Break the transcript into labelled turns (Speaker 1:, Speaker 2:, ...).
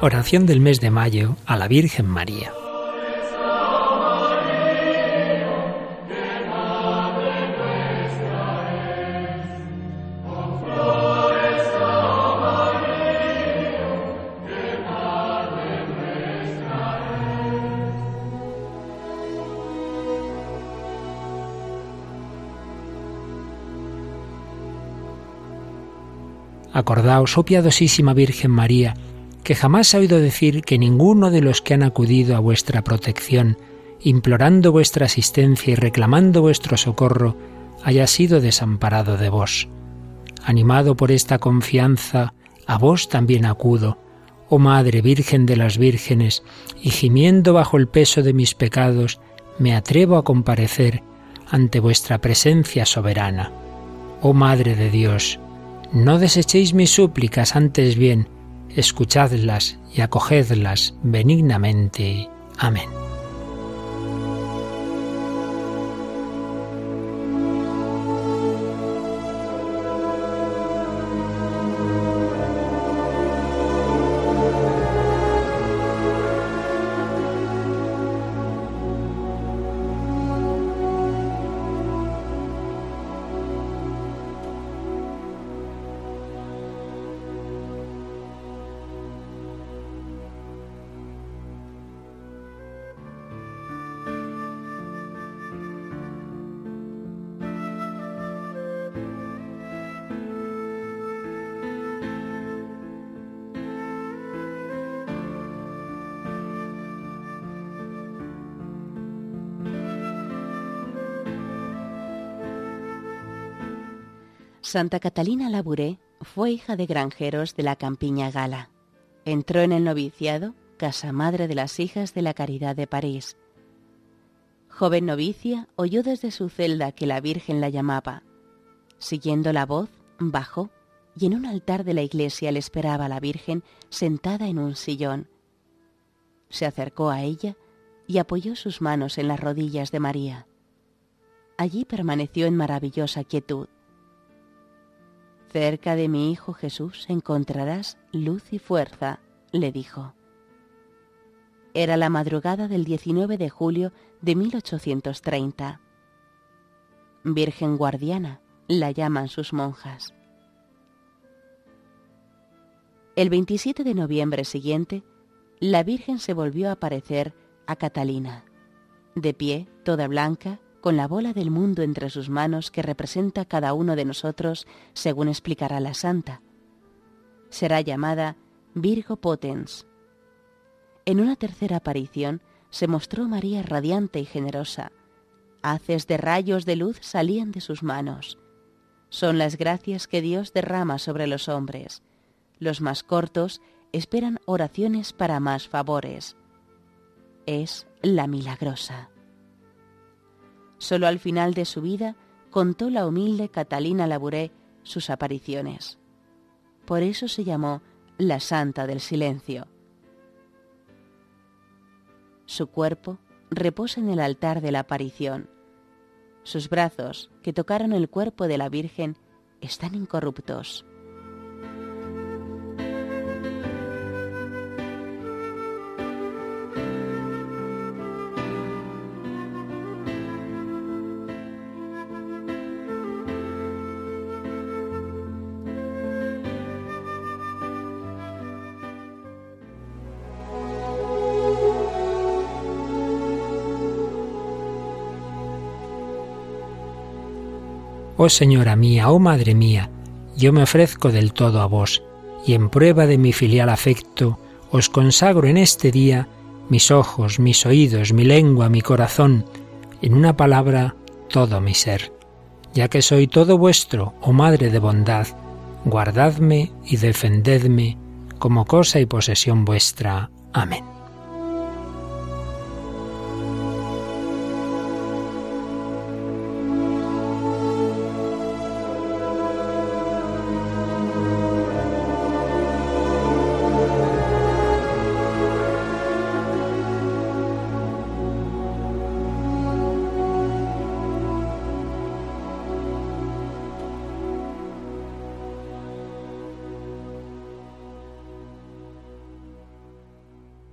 Speaker 1: Oración del mes de mayo a la Virgen María. Acordaos, oh piadosísima Virgen María, que jamás ha oído decir que ninguno de los que han acudido a vuestra protección, implorando vuestra asistencia y reclamando vuestro socorro, haya sido desamparado de vos. Animado por esta confianza, a vos también acudo, oh Madre Virgen de las Vírgenes, y gimiendo bajo el peso de mis pecados, me atrevo a comparecer ante vuestra presencia soberana. Oh Madre de Dios, no desechéis mis súplicas, antes bien, escuchadlas y acogedlas benignamente. Amén.
Speaker 2: Santa Catalina Labouré fue hija de granjeros de la campiña gala. Entró en el noviciado, casa madre de las hijas de la Caridad de París. Joven novicia, oyó desde su celda que la Virgen la llamaba. Siguiendo la voz, bajó y en un altar de la iglesia le esperaba la Virgen sentada en un sillón. Se acercó a ella y apoyó sus manos en las rodillas de María. Allí permaneció en maravillosa quietud. Cerca de mi Hijo Jesús encontrarás luz y fuerza, le dijo. Era la madrugada del 19 de julio de 1830. Virgen guardiana, la llaman sus monjas. El 27 de noviembre siguiente, la Virgen se volvió a aparecer a Catalina, de pie, toda blanca, con la bola del mundo entre sus manos que representa cada uno de nosotros, según explicará la santa. Será llamada Virgo Potens. En una tercera aparición se mostró María radiante y generosa. Haces de rayos de luz salían de sus manos. Son las gracias que Dios derrama sobre los hombres. Los más cortos esperan oraciones para más favores. Es la milagrosa. Solo al final de su vida contó la humilde Catalina Labouré sus apariciones. Por eso se llamó la Santa del Silencio. Su cuerpo reposa en el altar de la aparición. Sus brazos, que tocaron el cuerpo de la Virgen, están incorruptos.
Speaker 1: Oh Señora mía, oh Madre mía, yo me ofrezco del todo a vos, y en prueba de mi filial afecto, os consagro en este día mis ojos, mis oídos, mi lengua, mi corazón, en una palabra, todo mi ser. Ya que soy todo vuestro, oh Madre de bondad, guardadme y defendedme como cosa y posesión vuestra. Amén.